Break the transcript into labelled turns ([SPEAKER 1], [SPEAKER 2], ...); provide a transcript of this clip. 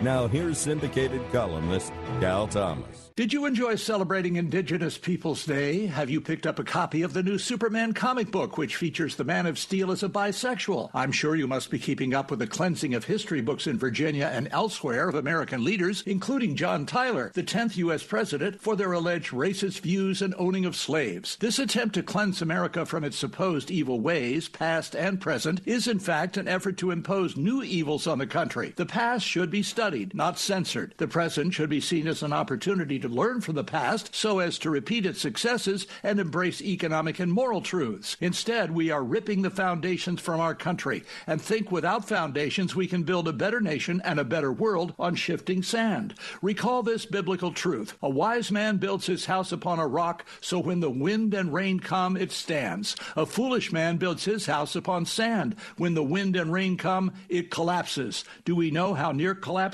[SPEAKER 1] Now, here's syndicated columnist Cal Thomas.
[SPEAKER 2] Did you enjoy celebrating Indigenous Peoples Day? Have you picked up a copy of the new Superman comic book, which features the Man of Steel as a bisexual? I'm sure you must be keeping up with the cleansing of history books in Virginia and elsewhere of American leaders, including John Tyler, the 10th U.S. president, for their alleged racist views and owning of slaves. This attempt to cleanse America from its supposed evil ways, past and present, is in fact an effort to impose new evils on the country. The past should be studied, not censored. The present should be seen as an opportunity to learn from the past so as to repeat its successes and embrace economic and moral truths. Instead, we are ripping the foundations from our country and think without foundations we can build a better nation and a better world on shifting sand. Recall this biblical truth. A wise man builds his house upon a rock, so when the wind and rain come, it stands. A foolish man builds his house upon sand. When the wind and rain come, it collapses. Do we know how near collapse